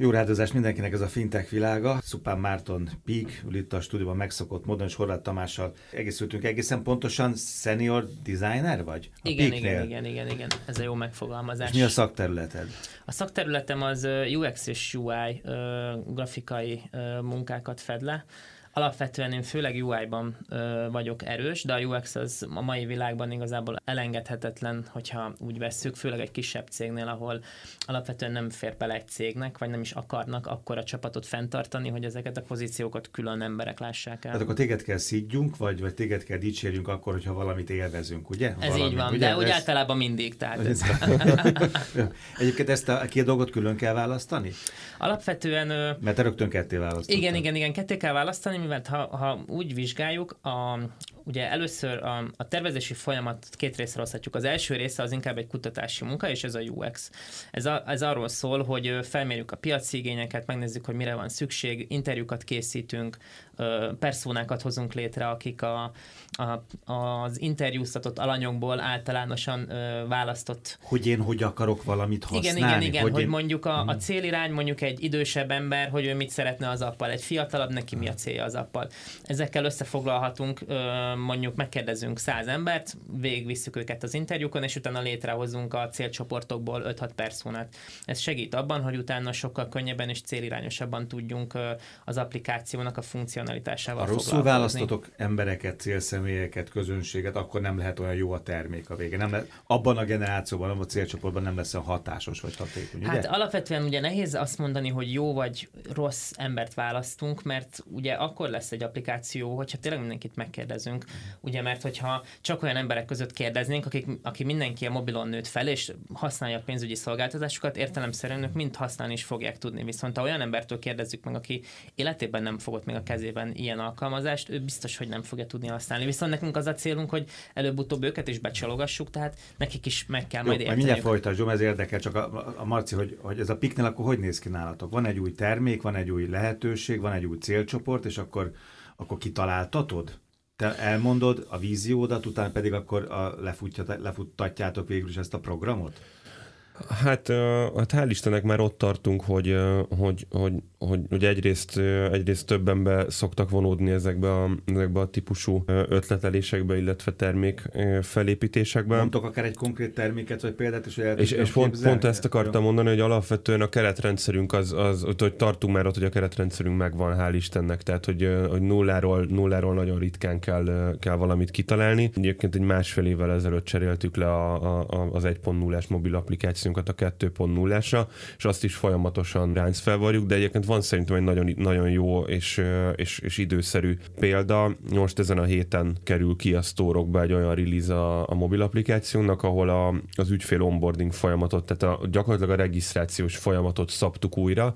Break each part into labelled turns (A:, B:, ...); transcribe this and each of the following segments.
A: Jó rádozást mindenkinek ez a fintech világa. Szupán Márton Pík, itt a stúdióban megszokott módon, és Horváth Tamással egészültünk egészen pontosan senior designer vagy?
B: A igen, igen, igen, igen, igen, ez a jó megfogalmazás.
A: És mi a szakterületed?
B: A szakterületem az UX és UI grafikai munkákat fed le alapvetően én főleg UI-ban ö, vagyok erős, de a UX az a mai világban igazából elengedhetetlen, hogyha úgy vesszük, főleg egy kisebb cégnél, ahol alapvetően nem fér bele egy cégnek, vagy nem is akarnak akkor a csapatot fenntartani, hogy ezeket a pozíciókat külön emberek lássák el.
A: Hát akkor téged kell szídjunk, vagy, vagy téged kell dicsérjünk akkor, hogyha valamit élvezünk, ugye?
B: Ez
A: Valami,
B: így van,
A: ugye?
B: de úgy általában mindig. Tehát ez...
A: Egyébként ezt a két dolgot külön kell választani?
B: Alapvetően...
A: Mert te rögtön ketté választottad.
B: Igen, igen, igen, ketté kell választani, mivel ha, ha úgy vizsgáljuk, a, ugye először a, a tervezési folyamat két részre oszthatjuk. Az első része az inkább egy kutatási munka, és ez a UX. Ez, a, ez arról szól, hogy felmérjük a piaci igényeket, megnézzük, hogy mire van szükség, interjúkat készítünk, perszónákat hozunk létre, akik a, a, az interjúztatott alanyokból általánosan ö, választott.
A: Hogy én hogy akarok valamit használni?
B: Igen, igen, igen, hogy, hogy
A: én...
B: mondjuk a, a mhm. célirány, mondjuk egy idősebb ember, hogy ő mit szeretne az appal, egy fiatalabb, neki mi a célja az appal. Ezekkel összefoglalhatunk, ö, mondjuk megkérdezünk száz embert, végigvisszük őket az interjúkon, és utána létrehozunk a célcsoportokból 5-6 perszónát. Ez segít abban, hogy utána sokkal könnyebben és célirányosabban tudjunk az applikációnak a funkcionalitásával
A: Ha rosszul választotok embereket, célszemélyeket, közönséget, akkor nem lehet olyan jó a termék a vége. Nem lehet, abban a generációban, abban a célcsoportban nem lesz olyan hatásos vagy hatékony.
B: Hát ugye? alapvetően ugye nehéz azt mondani, hogy jó vagy rossz embert választunk, mert ugye akkor lesz egy applikáció, hogyha tényleg mindenkit megkérdezünk, ugye mert hogyha csak olyan emberek között kérdeznénk, akik, aki mindenki a mobilon nőtt fel, és használja a pénzügyi szolgáltatásokat, értelemszerűen ők mind használni is fogják tudni. Viszont ha olyan embertől kérdezzük meg, aki életében nem fogott még a kezébe esetében ilyen alkalmazást, ő biztos, hogy nem fogja tudni használni. Viszont nekünk az a célunk, hogy előbb-utóbb őket is becsalogassuk, tehát nekik is meg kell Jó, majd érteni.
A: Mindjárt folytasd, ez érdekel, csak a, a Marci, hogy, hogy ez a piknél akkor hogy néz ki nálatok? Van egy új termék, van egy új lehetőség, van egy új célcsoport, és akkor, akkor kitaláltatod? Te elmondod a víziódat, utána pedig akkor a lefuttatjátok végül is ezt a programot?
C: Hát, hát hál' Istennek már ott tartunk, hogy, hogy, hogy, hogy, hogy egyrészt, egyrészt többen be szoktak vonódni ezekbe a, ezekbe a típusú ötletelésekbe, illetve termék felépítésekbe.
A: Mondtok akár egy konkrét terméket, vagy példát is,
C: hogy És, és pont, pont ezt akartam mondani, hogy alapvetően a keretrendszerünk az, az, hogy tartunk már ott, hogy a keretrendszerünk megvan, hál' Istennek, tehát hogy, hogy nulláról, nulláról nagyon ritkán kell, kell valamit kitalálni. Egyébként egy másfél évvel ezelőtt cseréltük le a, a, az 1.0-es mobil applikáció applikációnkat a 2.0-ásra, és azt is folyamatosan ránc felvarjuk, de egyébként van szerintem egy nagyon, nagyon jó és, és, és időszerű példa. Most ezen a héten kerül ki a sztórokba egy olyan release a, a mobil applikációnak, ahol a, az ügyfél onboarding folyamatot, tehát a, gyakorlatilag a regisztrációs folyamatot szabtuk újra.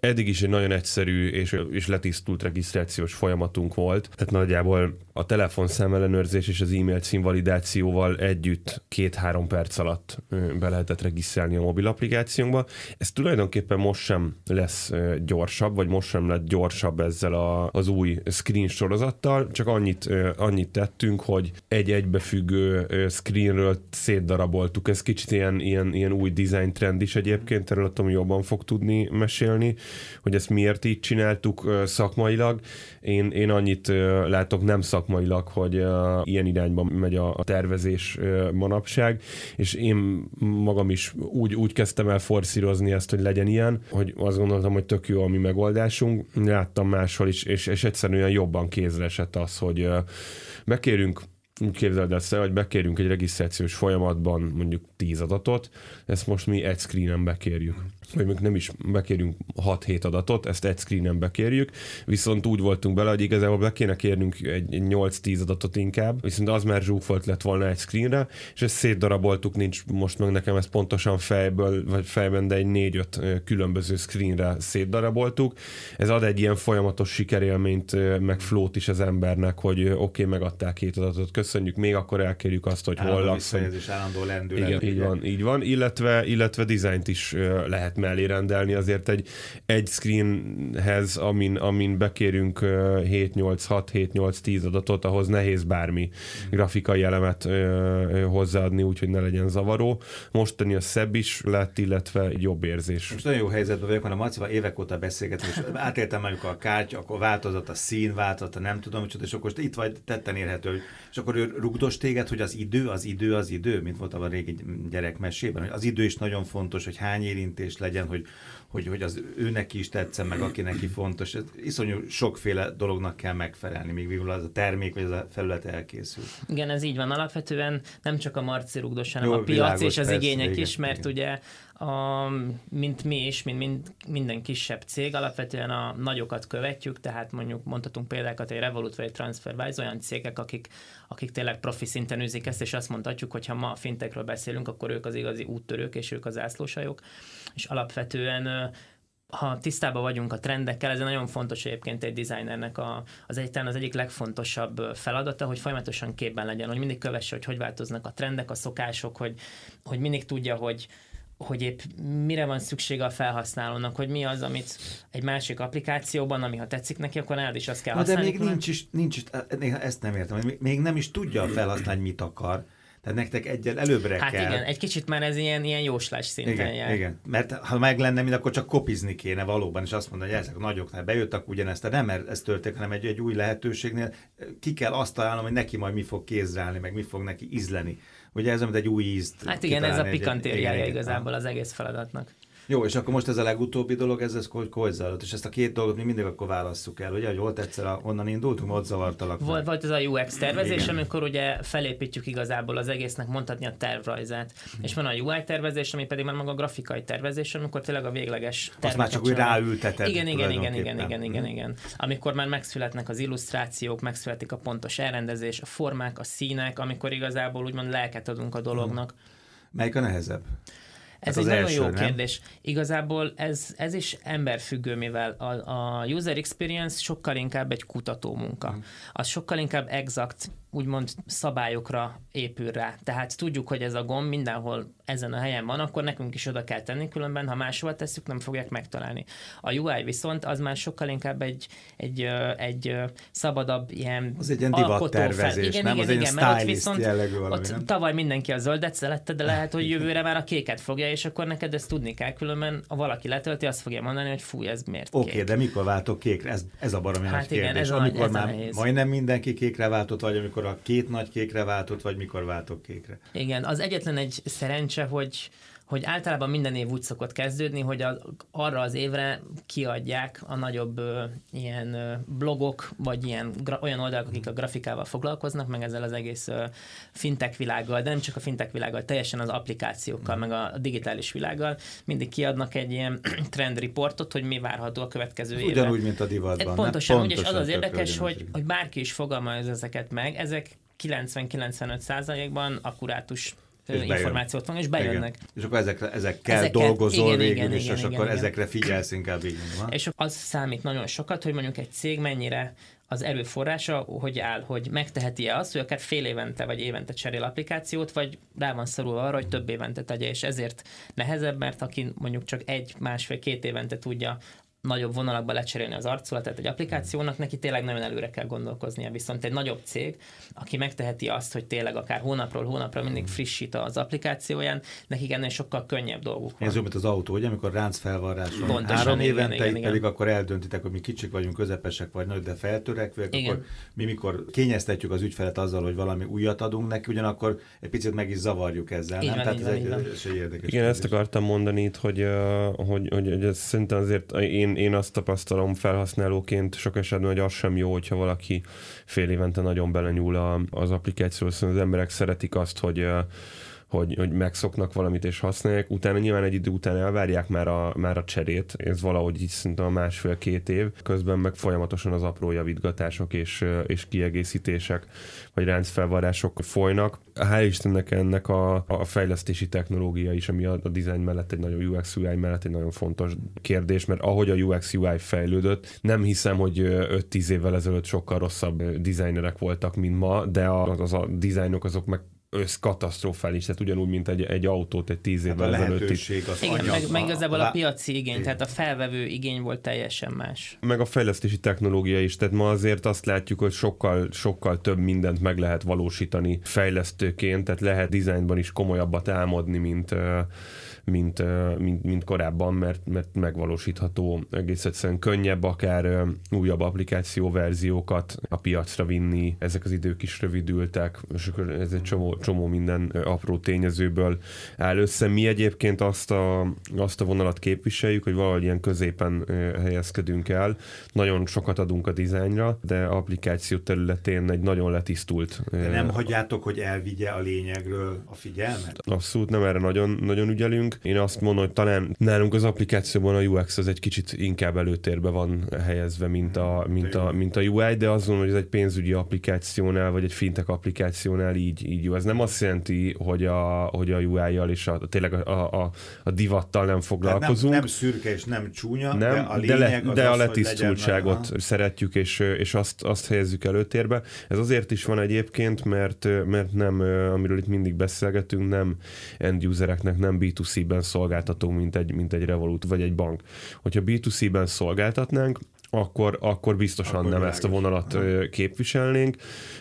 C: Eddig is egy nagyon egyszerű és, és letisztult regisztrációs folyamatunk volt, tehát nagyjából a telefonszám ellenőrzés és az e-mail címvalidációval együtt két-három perc alatt be lehetett regisztrálni a mobil applikációnkba. Ez tulajdonképpen most sem lesz gyorsabb, vagy most sem lett gyorsabb ezzel a, az új screen sorozattal, csak annyit, annyit tettünk, hogy egy egybefüggő screenről szétdaraboltuk. Ez kicsit ilyen, ilyen, ilyen új design trend is egyébként, erről tudom jobban fog tudni mesélni, hogy ezt miért így csináltuk szakmailag. Én, én annyit látok nem szakmailag, hogy ilyen irányba megy a, a tervezés manapság, és én magam is úgy, úgy kezdtem el forszírozni ezt, hogy legyen ilyen, hogy azt gondoltam, hogy tök jó a mi megoldásunk. Láttam máshol is, és, és egyszerűen jobban kézre esett az, hogy bekérünk úgy képzeld el, hogy bekérünk egy regisztrációs folyamatban mondjuk 10 adatot, ezt most mi egy screenen bekérjük vagy még nem is bekérjünk 6-7 adatot, ezt egy screenen bekérjük, viszont úgy voltunk bele, hogy igazából be kéne kérnünk egy 8-10 adatot inkább, viszont az már zsúfolt lett volna egy screenre, és ezt szétdaraboltuk, nincs most meg nekem ez pontosan fejből, vagy fejben, de egy 4-5 különböző screenre szétdaraboltuk. Ez ad egy ilyen folyamatos sikerélményt, meg flót is az embernek, hogy oké, okay, megadták két adatot, köszönjük, még akkor elkérjük azt, hogy hol laksz.
A: állandó lendület.
C: Igen, így van, így van, illetve, illetve dizájnt is lehet mellé rendelni, azért egy, egy screenhez, amin, amin bekérünk 7-8-6-7-8-10 adatot, ahhoz nehéz bármi grafikai elemet hozzáadni, úgyhogy ne legyen zavaró. Mostani a szebb is lett, illetve jobb érzés.
A: Most nagyon jó helyzetben vagyok, mert a Macival évek óta beszélgetünk, és átéltem mondjuk a kártya, akkor változott a szín, változott a nem tudom, és akkor itt vagy tetten érhető, és akkor ő rugdos téged, hogy az idő, az idő, az idő, mint volt a régi gyerekmesében, hogy az idő is nagyon fontos, hogy hány érintés legyen, hogy, hogy, hogy az őnek is tetszen, meg aki neki fontos. Ez iszonyú sokféle dolognak kell megfelelni, míg végül az a termék vagy az a felület elkészül.
B: Igen, ez így van. Alapvetően nem csak a marci rugdos, hanem Jó, a piac világos, és az persze, igények igen, is, mert igen. ugye a, mint mi is, mint mind, minden kisebb cég, alapvetően a nagyokat követjük, tehát mondjuk mondhatunk példákat, egy Revolut vagy egy TransferWise, olyan cégek, akik, akik tényleg profi szinten űzik ezt, és azt mondhatjuk, hogy ha ma a fintekről beszélünk, akkor ők az igazi úttörők, és ők az ászlósajok, és alapvetően ha tisztában vagyunk a trendekkel, ez nagyon fontos egyébként egy designernek a, az egyetlen az egyik legfontosabb feladata, hogy folyamatosan képben legyen, hogy mindig kövesse, hogy hogy változnak a trendek, a szokások, hogy, hogy mindig tudja, hogy, hogy épp mire van szüksége a felhasználónak, hogy mi az, amit egy másik applikációban, ami ha tetszik neki, akkor nálad is azt kell
A: Na
B: használni.
A: de még nincs is, nincs is, ezt nem értem, még nem is tudja a felhasználni, mit akar. Tehát nektek egyel előbbre
B: hát
A: kell.
B: Hát igen, egy kicsit már ez ilyen, ilyen jóslás szinten
A: igen,
B: jár.
A: Igen, mert ha meg lenne, mint akkor csak kopizni kéne valóban, és azt mondani, hogy ezek a nagyoknál bejöttek ugyanezt, de nem mert ez történik, hanem egy, egy új lehetőségnél ki kell azt találnom, hogy neki majd mi fog kézrálni, meg mi fog neki ízleni. Ugye ez, mint egy új ízt.
B: Hát igen, ez a pikantériája igazából az egész feladatnak.
A: Jó, és akkor most ez a legutóbbi dolog, ez, ez hogy, hogy zajlott? És ezt a két dolgot mi mindig akkor válasszuk el, ugye, hogy volt egyszer, a, onnan indultunk, ott zavartalak.
B: Volt, volt ez a UX tervezés, Igen. amikor ugye felépítjük igazából az egésznek mondhatni a tervrajzát. Mm. És van a UI tervezés, ami pedig már maga a grafikai tervezés, amikor tényleg a végleges
A: Azt már csak úgy ráülteted.
B: Igen, igen, igen, igen, igen, igen, mhm. igen. Amikor már megszületnek az illusztrációk, megszületik a pontos elrendezés, a formák, a színek, amikor igazából úgymond lelket adunk a dolognak.
A: Melyik a nehezebb?
B: Ez hát egy nagyon első, jó nem? kérdés. Igazából ez, ez is emberfüggő, mivel a, a user experience sokkal inkább egy kutató munka. Mm. Az sokkal inkább exakt úgymond szabályokra épül rá. Tehát tudjuk, hogy ez a gomb mindenhol ezen a helyen van, akkor nekünk is oda kell tenni, különben ha máshol tesszük, nem fogják megtalálni. A UI viszont az már sokkal inkább egy, egy, egy szabadabb ilyen
A: Az egy ilyen divattervezés,
B: igen,
A: nem?
B: Igen,
A: az
B: igen, mert ott
A: viszont valami,
B: ott nem? tavaly mindenki a zöldet szerette, de lehet, hogy jövőre már a kéket fogja, és akkor neked ezt tudni kell, különben ha valaki letölti, azt fogja mondani, hogy fúj, ez miért
A: Oké, okay, de mikor váltok kékre? Ez, ez a baromi hát igen, kérdés. Ez amikor ez már majdnem mindenki kékre váltott, vagy amikor amikor a két nagy kékre váltott, vagy mikor váltok kékre.
B: Igen, az egyetlen egy szerencse, hogy hogy általában minden év úgy szokott kezdődni, hogy a, arra az évre kiadják a nagyobb ö, ilyen ö, blogok, vagy ilyen gra, olyan oldalak, akik a grafikával foglalkoznak, meg ezzel az egész ö, fintech világgal, de nem csak a fintech világgal, teljesen az applikációkkal, meg a, a digitális világgal, mindig kiadnak egy ilyen trend reportot, hogy mi várható a következő évre.
A: Ugyanúgy, mint a divatban.
B: Pontosan, úgy, és az az érdekes, hogy, hogy bárki is fogalmaz ezeket meg, ezek 90-95 százalékban akkurátus és információt van, és bejönnek.
A: Igen. És akkor ezekre, ezekkel ezeket, dolgozol igen, végül, igen, és, igen, és igen, akkor igen. ezekre figyelsz inkább így.
B: Van. És az számít nagyon sokat, hogy mondjuk egy cég mennyire az erőforrása, hogy áll, hogy megteheti-e azt, hogy akár fél évente vagy évente cserél applikációt, vagy rá van szorulva arra, hogy több évente tegye, és ezért nehezebb, mert aki mondjuk csak egy, másfél, két évente tudja nagyobb vonalakba lecserélni az arculatát egy applikációnak, neki tényleg nagyon előre kell gondolkoznia. Viszont egy nagyobb cég, aki megteheti azt, hogy tényleg akár hónapról hónapra mindig frissít az applikációján, nekik ennél sokkal könnyebb dolguk van.
A: Ez mint az autó, ugye, amikor ránc felvarrás van. Pontosan, Három igen, évente, igen, igen, pedig igen. akkor eldöntitek, hogy mi kicsik vagyunk, közepesek vagy nagy, de feltörekvőek, igen. akkor mi mikor kényeztetjük az ügyfelet azzal, hogy valami újat adunk neki, ugyanakkor egy picit meg is zavarjuk ezzel.
B: Így
A: nem?
B: Van, Tehát
A: ez
B: van,
A: egy,
B: egy
A: érdekes.
C: Igen, ezt akartam mondani itt, hogy, hogy, hogy, hogy ez szerintem azért én, én azt tapasztalom felhasználóként sok esetben, hogy az sem jó, hogyha valaki fél évente nagyon belenyúl az applikációhoz, szóval az emberek szeretik azt, hogy hogy, hogy megszoknak valamit és használják, utána nyilván egy idő után elvárják már a, már a cserét, ez valahogy így szinte a másfél-két év, közben meg folyamatosan az apró javítgatások és, és kiegészítések, vagy ráncfelvarások folynak. Hál' Istennek ennek a, a fejlesztési technológia is, ami a, a design mellett egy nagyon UX UI mellett egy nagyon fontos kérdés, mert ahogy a UX UI fejlődött, nem hiszem, hogy 5-10 évvel ezelőtt sokkal rosszabb designerek voltak, mint ma, de a, az a dizájnok azok meg összkatasztrofális, tehát ugyanúgy, mint egy, egy autót egy tíz évvel
A: hát a
C: ezelőtti.
A: lehetőség az
B: Igen,
A: anyag,
B: meg, meg igazából a, a piaci igény,
A: Igen.
B: tehát a felvevő igény volt teljesen más.
C: Meg a fejlesztési technológia is, tehát ma azért azt látjuk, hogy sokkal, sokkal több mindent meg lehet valósítani fejlesztőként, tehát lehet dizájnban is komolyabbat álmodni, mint, mint, mint, mint korábban, mert, mert megvalósítható egész egyszerűen könnyebb akár újabb applikáció verziókat a piacra vinni, ezek az idők is rövidültek, és akkor ez egy csomó, csomó minden apró tényezőből áll össze. Mi egyébként azt a, azt a vonalat képviseljük, hogy valahogy ilyen középen helyezkedünk el. Nagyon sokat adunk a dizájnra, de applikáció területén egy nagyon letisztult.
A: De nem hagyjátok, hogy elvigye a lényegről a figyelmet?
C: Abszolút nem erre nagyon, nagyon ügyelünk. Én azt mondom, hogy talán nálunk az applikációban a UX az egy kicsit inkább előtérbe van helyezve, mint a, mint a, mint a UI, de azt mondom, hogy ez egy pénzügyi applikációnál, vagy egy fintech applikációnál így, így jó. Ez nem azt jelenti, hogy a, hogy a UI-jal és a, tényleg a, a, a divattal nem foglalkozunk.
A: nem, nem szürke és nem csúnya,
C: Nem,
A: de a
C: de,
A: lényeg
C: le,
A: az
C: de a
A: az,
C: letisztultságot
A: legyen-
C: szeretjük, és, és azt, azt helyezzük előtérbe. Ez azért is van egyébként, mert, mert nem, amiről itt mindig beszélgetünk, nem end usereknek, nem B2C-ben szolgáltatunk, mint egy, mint egy Revolut vagy egy bank. Hogyha B2C-ben szolgáltatnánk, akkor, akkor biztosan
A: Akkor
C: nem
A: világos.
C: ezt a vonalat ö, képviselnénk.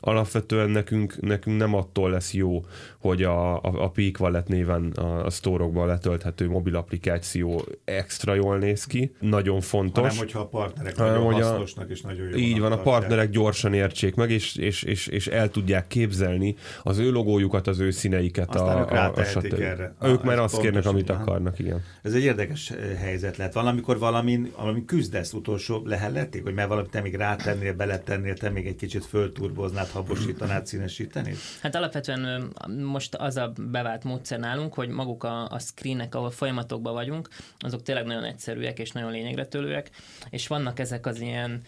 C: Alapvetően nekünk, nekünk nem attól lesz jó, hogy a, a, a Peak Wallet néven a, a sztórokban letölthető mobil applikáció extra jól néz ki. Nagyon fontos.
A: Hanem, hogyha a partnerek
C: Hanem,
A: nagyon
C: hogy a-
A: hasznosnak és nagyon jó.
C: Így van, a partnerek gyorsan értsék meg, és, és, és, és el tudják képzelni az ő logójukat, az ő színeiket.
A: Aztán
C: a,
A: ők
C: a, a, stb.
A: erre.
C: Ők
A: Ah,
C: már azt kérnek, amit
A: aha.
C: akarnak, igen.
A: Ez egy érdekes eh, helyzet lehet. Valamikor valamin, valamin küzdesz utolsó lehelleték, hogy mert valamit te még rátennél, beletennél, te még egy kicsit fölturboznád, habosítanád, színesítenéd?
B: Hát alapvetően most az a bevált módszer nálunk, hogy maguk a, a screenek, ahol folyamatokban vagyunk, azok tényleg nagyon egyszerűek és nagyon lényegre tőlőek, és vannak ezek az ilyen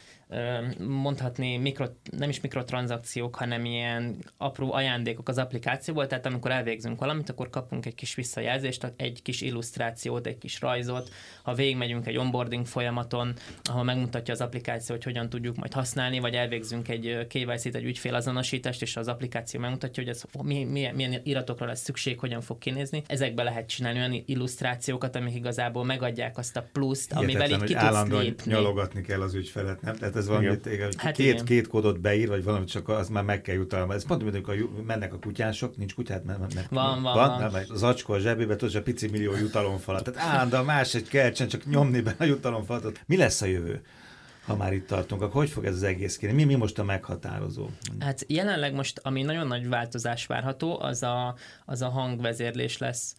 B: mondhatni mikro, nem is mikrotranszakciók, hanem ilyen apró ajándékok az applikációból, tehát amikor elvégzünk valamit, akkor kapunk egy kis visszajelzést, egy kis illusztrációt, egy kis rajzot, ha végigmegyünk egy onboarding folyamaton, ahol megmutatja az applikáció, hogy hogyan tudjuk majd használni, vagy elvégzünk egy KYC-t, egy ügyfélazonosítást, és az applikáció megmutatja, hogy ez mi, milyen, milyen iratokra lesz szükség, hogyan fog kinézni. Ezekbe lehet csinálni olyan illusztrációkat, amik igazából megadják azt a pluszt, amivel így ki tudsz
A: állandóan
B: lépni.
A: nyalogatni kell az ügyfelet, nem? Tehát ez valami,
C: Igen.
A: hát két,
B: igen.
A: két kódot beír, vagy valamit csak az már meg kell jutalma. Ez pont, mint amikor mennek a kutyások, nincs kutyát, mert, mert
B: Van, van,
A: van,
B: van.
A: Nem, mert az acskó a zsebébe, tudod, a pici millió jutalomfalat. Tehát állandóan más egy kelcsen, csak nyomni be a jutalomfalatot. Mi lesz a jövő? Ha már itt tartunk, akkor hogy fog ez az egész kérni? Mi, mi most a meghatározó?
B: Hát jelenleg most, ami nagyon nagy változás várható, az a, az a hangvezérlés lesz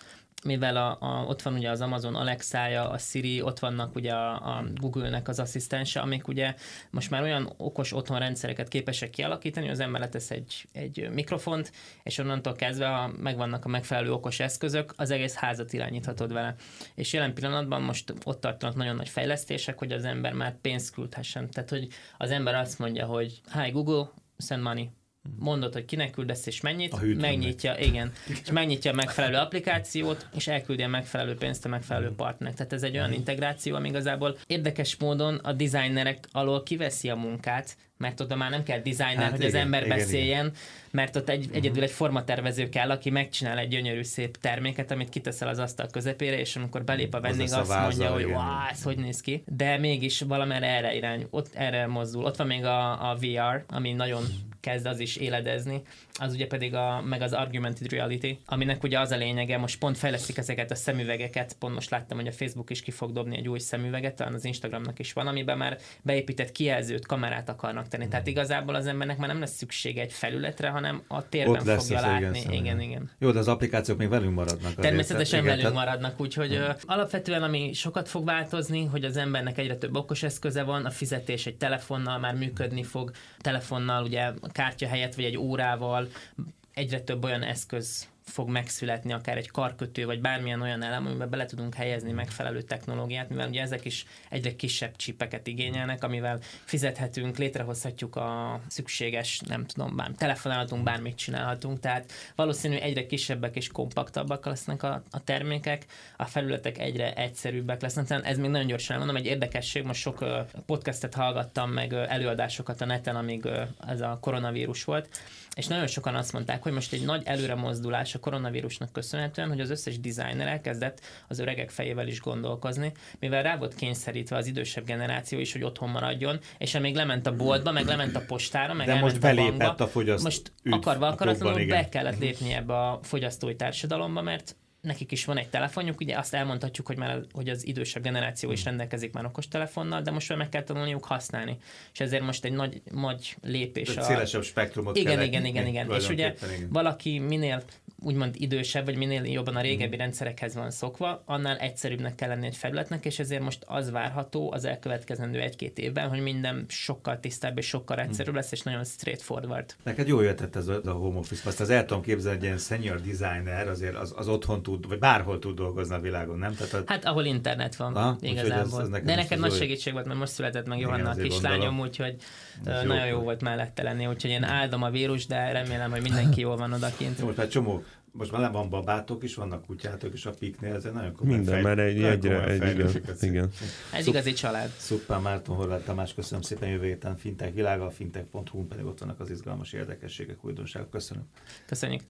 B: mivel a, a, ott van ugye az Amazon Alexája, a Siri, ott vannak ugye a, a Google-nek az asszisztense, amik ugye most már olyan okos otthonrendszereket képesek kialakítani, az ember letesz egy, egy mikrofont, és onnantól kezdve, ha megvannak a megfelelő okos eszközök, az egész házat irányíthatod vele. És jelen pillanatban most ott tartanak nagyon nagy fejlesztések, hogy az ember már pénzt küldhessen. Tehát, hogy az ember azt mondja, hogy hi Google, send money. Mondod, hogy kinek küldesz és mennyit,
A: A
B: megnyitja, igen, és megnyitja a megfelelő applikációt, és elküldi a megfelelő pénzt a megfelelő partnernek. Tehát ez egy olyan integráció, ami igazából érdekes módon a designerek alól kiveszi a munkát, mert oda már nem kell designer,
A: Hát
B: hogy az
A: igen,
B: ember
A: igen,
B: beszéljen, mert ott egy, egyedül egy formatervező kell, aki megcsinál egy gyönyörű szép terméket, amit kiteszel az asztal közepére, és amikor belép a
A: Az
B: vendég,
A: lesz a
B: azt
A: váza,
B: mondja, hogy
A: igen.
B: wow, ez hogy néz ki. De mégis valamire erre irány, ott erre mozdul. Ott van még a, a VR, ami nagyon kezd az is éledezni, az ugye pedig a, meg az augmented reality, aminek ugye az a lényege, most pont fejlesztik ezeket a szemüvegeket, pont most láttam, hogy a Facebook is ki fog dobni egy új szemüveget, talán az Instagramnak is van, amiben már beépített kijelzőt, kamerát akarnak tenni. Tehát igazából az embernek már nem lesz szüksége egy felületre, hanem a térben
A: Ott
B: fogja
A: igen,
B: látni.
A: szemüveg.
B: Igen, igen.
A: Jó, de az applikációk még velünk maradnak. azért.
B: Természetesen
A: igen,
B: velünk
A: tehát-
B: maradnak, úgyhogy ö, alapvetően ami sokat fog változni, hogy az embernek egyre több okos eszköze van, a fizetés egy telefonnal már működni fog, telefonnal ugye kártya helyett vagy egy órával, egyre több olyan eszköz fog megszületni, akár egy karkötő, vagy bármilyen olyan elem, amiben bele tudunk helyezni megfelelő technológiát, mivel ugye ezek is egyre kisebb csipeket igényelnek, amivel fizethetünk, létrehozhatjuk a szükséges, nem tudom, bár telefonálhatunk, bármit csinálhatunk, tehát valószínű egyre kisebbek és kompaktabbak lesznek a, a termékek, a felületek egyre egyszerűbbek lesznek. Tehát ez még nagyon gyorsan mondom, egy érdekesség, most sok podcastet hallgattam, meg előadásokat a neten, amíg ez a koronavírus volt, És nagyon sokan azt mondták, hogy most egy nagy előre mozdulás a koronavírusnak köszönhetően, hogy az összes designer elkezdett az öregek fejével is gondolkozni, mivel rá volt kényszerítve az idősebb generáció is, hogy otthon maradjon, és még lement a boltba, meg lement a postára, meg
A: De most
B: a
A: belépett
B: bankba.
A: a fogyaszt
B: Most akarva
A: a
B: akaratlanul be kellett lépni ebbe a fogyasztói társadalomba, mert nekik is van egy telefonjuk, ugye azt elmondhatjuk, hogy már hogy az idősebb generáció
A: Hmm.
B: is rendelkezik már okostelefonnal, de most már meg kell tanulniuk használni. És ezért most egy nagy, nagy lépés
A: Tehát
B: a...
A: szélesebb spektrumot
B: Igen,
A: kell
B: igen, igen, igen. És ugye
A: igen.
B: valaki minél úgymond idősebb, vagy minél jobban a
A: Hmm.
B: régebbi rendszerekhez van szokva, annál egyszerűbbnek kell lenni egy felületnek, és ezért most az várható az elkövetkezendő egy-két évben, hogy minden sokkal tisztább és sokkal
A: Hmm.
B: egyszerűbb lesz, és nagyon straightforward.
A: Neked jó jöhetett ez a home office, azt az el tudom képzelni, hogy ilyen senior designer azért az, az otthon tud, vagy bárhol tud dolgozni a világon, nem? Tehát a,
B: Hát ahol internet van,
A: úgyhogy
B: igazából.
A: ez- ez nekem
B: De neked nagy
A: jó.
B: segítség volt, mert most született meg
A: Igen,
B: Johanna a
A: azért
B: kislányom, úgyhogy
A: Ez
B: ö,
A: jó
B: nagyon jó
A: volt.
B: mellette lenni, úgyhogy én áldom a vírus, de remélem, hogy mindenki jól van odakint.
A: most már csomó, most már van babátok is, vannak kutyátok is a piknél, ez egy nagyon komoly
C: Minden,
A: fej-
C: már egy,
A: nagyon
C: egyre, egy, igen, igen.
A: Szup-
B: igazi család.
A: Szuppán Márton, Horváth Tamás, köszönöm szépen jövő héten Fintech világa, a fintech.hu pedig ott vannak az izgalmas érdekességek, újdonságok. Köszönöm.
B: Köszönjük.